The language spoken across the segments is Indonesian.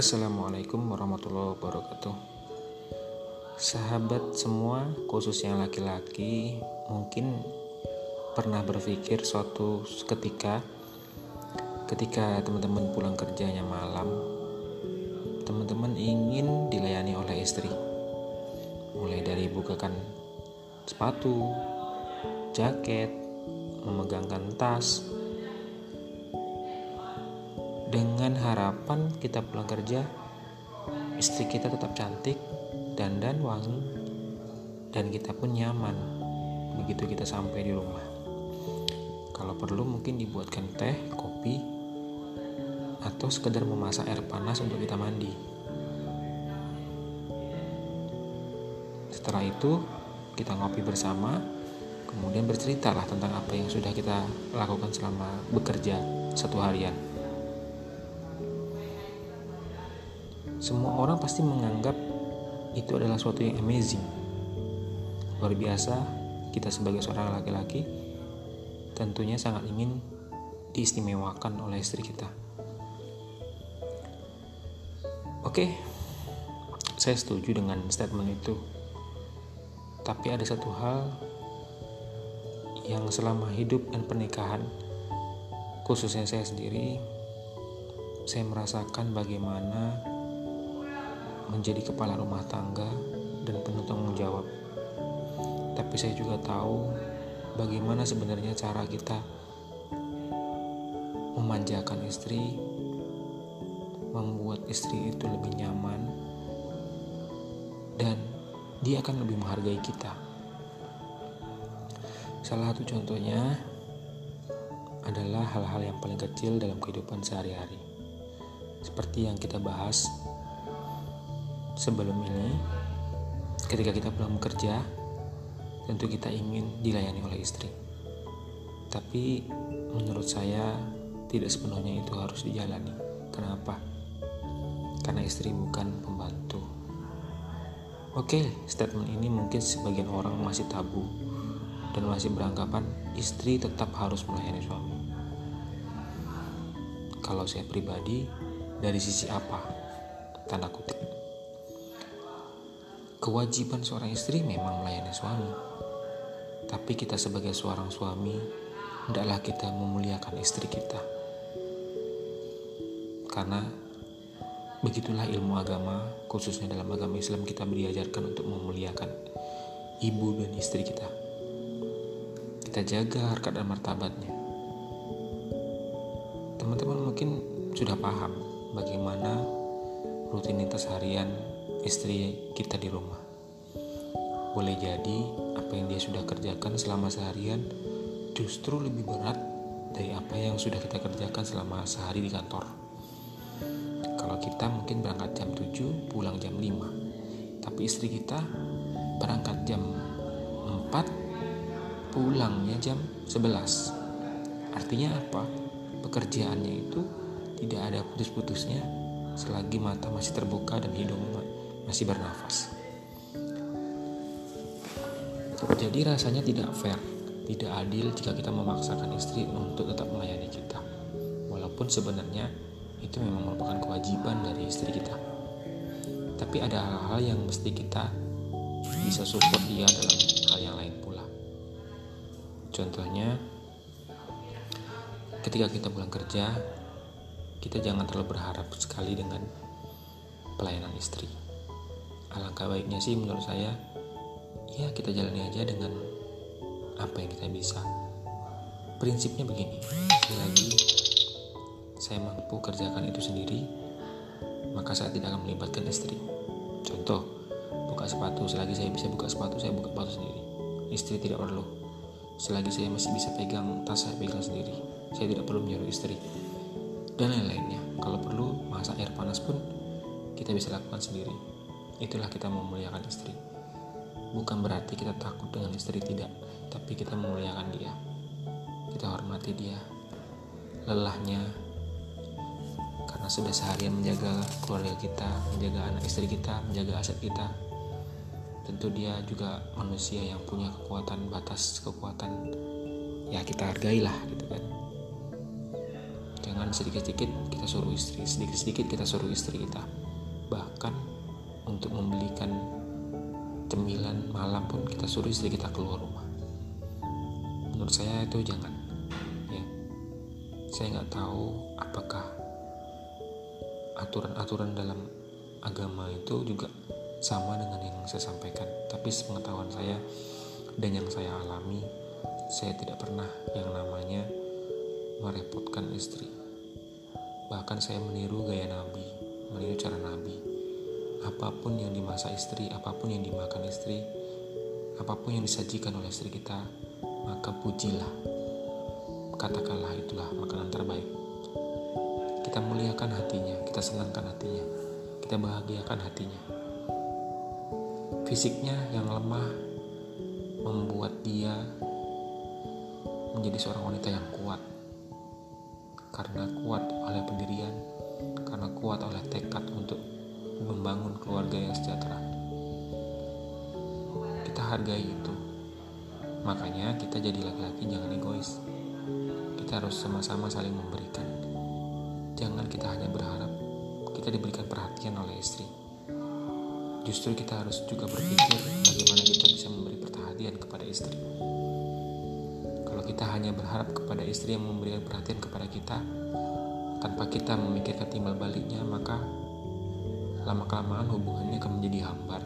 Assalamualaikum warahmatullahi wabarakatuh. Sahabat semua, khusus yang laki-laki, mungkin pernah berpikir suatu ketika ketika teman-teman pulang kerjanya malam, teman-teman ingin dilayani oleh istri. Mulai dari bukakan sepatu, jaket, memegangkan tas, dengan harapan kita pulang kerja istri kita tetap cantik dan dan wangi dan kita pun nyaman. Begitu kita sampai di rumah. Kalau perlu mungkin dibuatkan teh kopi atau sekedar memasak air panas untuk kita mandi. Setelah itu kita ngopi bersama kemudian berceritalah tentang apa yang sudah kita lakukan selama bekerja satu harian semua orang pasti menganggap itu adalah suatu yang amazing. Luar biasa, kita sebagai seorang laki-laki tentunya sangat ingin diistimewakan oleh istri kita. Oke, saya setuju dengan statement itu. Tapi ada satu hal yang selama hidup dan pernikahan, khususnya saya sendiri, saya merasakan bagaimana menjadi kepala rumah tangga dan penuh tanggung jawab. Tapi saya juga tahu bagaimana sebenarnya cara kita memanjakan istri, membuat istri itu lebih nyaman, dan dia akan lebih menghargai kita. Salah satu contohnya adalah hal-hal yang paling kecil dalam kehidupan sehari-hari. Seperti yang kita bahas Sebelum ini, ketika kita pulang bekerja, tentu kita ingin dilayani oleh istri. Tapi menurut saya tidak sepenuhnya itu harus dijalani. Kenapa? Karena istri bukan pembantu. Oke, statement ini mungkin sebagian orang masih tabu dan masih beranggapan istri tetap harus melayani suami. Kalau saya pribadi, dari sisi apa? Tanda kutip. Kewajiban seorang istri memang melayani suami. Tapi kita sebagai seorang suami, hendaklah kita memuliakan istri kita. Karena begitulah ilmu agama, khususnya dalam agama Islam kita diajarkan untuk memuliakan ibu dan istri kita. Kita jaga harkat dan martabatnya. Teman-teman mungkin sudah paham bagaimana rutinitas harian istri kita di rumah. Boleh jadi apa yang dia sudah kerjakan selama seharian justru lebih berat dari apa yang sudah kita kerjakan selama sehari di kantor. Kalau kita mungkin berangkat jam 7, pulang jam 5. Tapi istri kita berangkat jam 4, pulangnya jam 11. Artinya apa? Pekerjaannya itu tidak ada putus-putusnya selagi mata masih terbuka dan hidung masih bernafas. Jadi rasanya tidak fair, tidak adil jika kita memaksakan istri untuk tetap melayani kita. Walaupun sebenarnya itu memang merupakan kewajiban dari istri kita. Tapi ada hal-hal yang mesti kita bisa support dia dalam hal yang lain pula. Contohnya, ketika kita pulang kerja, kita jangan terlalu berharap sekali dengan pelayanan istri alangkah baiknya sih menurut saya. Ya kita jalani aja dengan apa yang kita bisa. Prinsipnya begini lagi saya mampu kerjakan itu sendiri maka saya tidak akan melibatkan istri. Contoh buka sepatu selagi saya bisa buka sepatu saya buka sepatu sendiri. Istri tidak perlu. Selagi saya masih bisa pegang tas saya pegang sendiri. Saya tidak perlu menyuruh istri. Dan lain-lainnya. Kalau perlu masak air panas pun kita bisa lakukan sendiri itulah kita memuliakan istri. Bukan berarti kita takut dengan istri tidak, tapi kita memuliakan dia. Kita hormati dia. Lelahnya karena sudah seharian menjaga keluarga kita, menjaga anak istri kita, menjaga aset kita. Tentu dia juga manusia yang punya kekuatan batas kekuatan ya kita hargailah gitu kan. jangan sedikit-sedikit kita suruh istri sedikit-sedikit kita suruh istri kita bahkan untuk membelikan cemilan malam pun kita suruh istri kita keluar rumah menurut saya itu jangan ya saya nggak tahu apakah aturan-aturan dalam agama itu juga sama dengan yang saya sampaikan tapi sepengetahuan saya dan yang saya alami saya tidak pernah yang namanya merepotkan istri. Bahkan saya meniru gaya Nabi, meniru cara Nabi. Apa pun yang dimasak istri, apa pun yang dimakan istri, apa pun yang disajikan oleh istri kita, maka pujilah. Katakanlah itulah makanan terbaik. Kita muliakan hatinya, kita senangkan hatinya, kita bahagiakan hatinya. Fisiknya yang lemah membuat dia menjadi seorang wanita yang kuat karena kuat oleh pendirian, karena kuat oleh tekad untuk membangun keluarga yang sejahtera. Kita hargai itu. Makanya kita jadi laki-laki jangan egois. Kita harus sama-sama saling memberikan. Jangan kita hanya berharap kita diberikan perhatian oleh istri. Justru kita harus juga berpikir bagaimana kita bisa memberi perhatian kepada istri. Kalau kita hanya berharap kepada istri yang memberikan perhatian kepada kita, tanpa kita memikirkan timbal baliknya, lama-kelamaan hubungannya akan menjadi hambar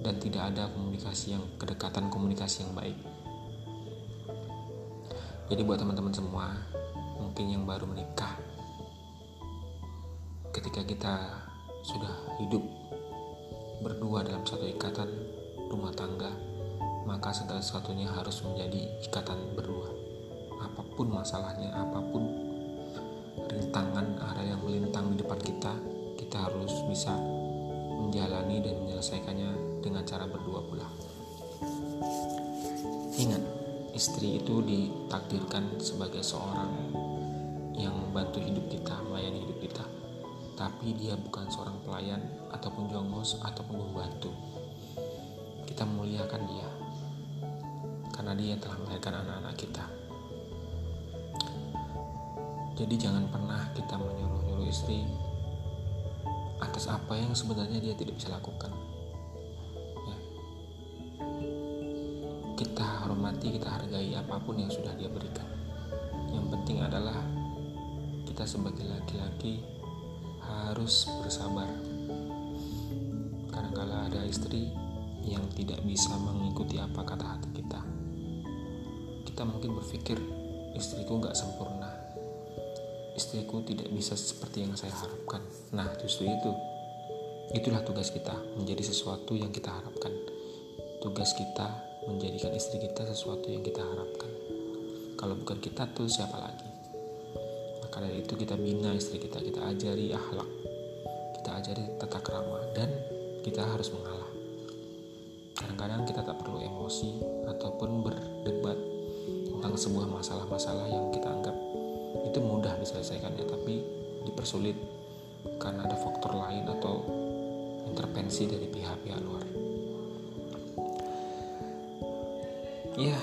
dan tidak ada komunikasi yang kedekatan komunikasi yang baik. Jadi buat teman-teman semua, mungkin yang baru menikah, ketika kita sudah hidup berdua dalam satu ikatan rumah tangga, maka segala sesuatunya harus menjadi ikatan berdua. Apa pun masalahnya, apa pun rintangan ada yang melintang di depan kita kita harus bisa menjalani dan menyelesaikannya dengan cara berdua pula. Ingat istri itu ditakdirkan sebagai seorang yang membantu hidup kita melayani hidup kita. Tapi dia bukan seorang pelayan ataupun jongos ataupun pembantu. Kita muliakan dia karena dia telah melahirkan anak-anak kita. Jadi jangan pernah kita menyuruh-nyuruh istri atas apa yang sebenarnya dia tidak bisa lakukan. Ya. Kita hormati, kita hargai apa pun yang sudah dia berikan. Yang penting adalah kita sebagai laki-laki harus bersabar. Kadang-kala ada istri yang tidak bisa mengikuti apa kata hati kita. Kita mungkin berpikir istriku nggak sempurna, istriku tidak bisa seperti yang saya harapkan. Nah, justru itu. Itulah tugas kita, menjadi sesuatu yang kita harapkan. Tugas kita menjadikan istri kita sesuatu yang kita harapkan. Kalau bukan kita tuh siapa lagi? Maka dari itu kita bina istri kita, kita ajari akhlak, kita ajari tata krama dan kita harus mengalah. Kadang-kadang kita tak perlu emosi ataupun berdebat tentang sebuah masalah-masalah yang kita anggap itu mudah diselesaikannya tapi dipersulit karena ada faktor lain atau intervensi dari pihak-pihak luar. Ya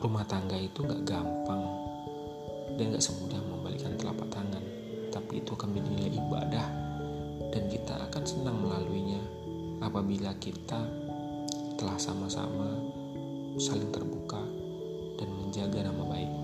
rumah tangga itu nggak gampang. Dan nggak semudah membalikan telapak tangan tapi itu akan menjadi ibadah. Dan kita akan senang melaluinya apabila kita telah sama-sama saling terbuka dan menjaga nama baik.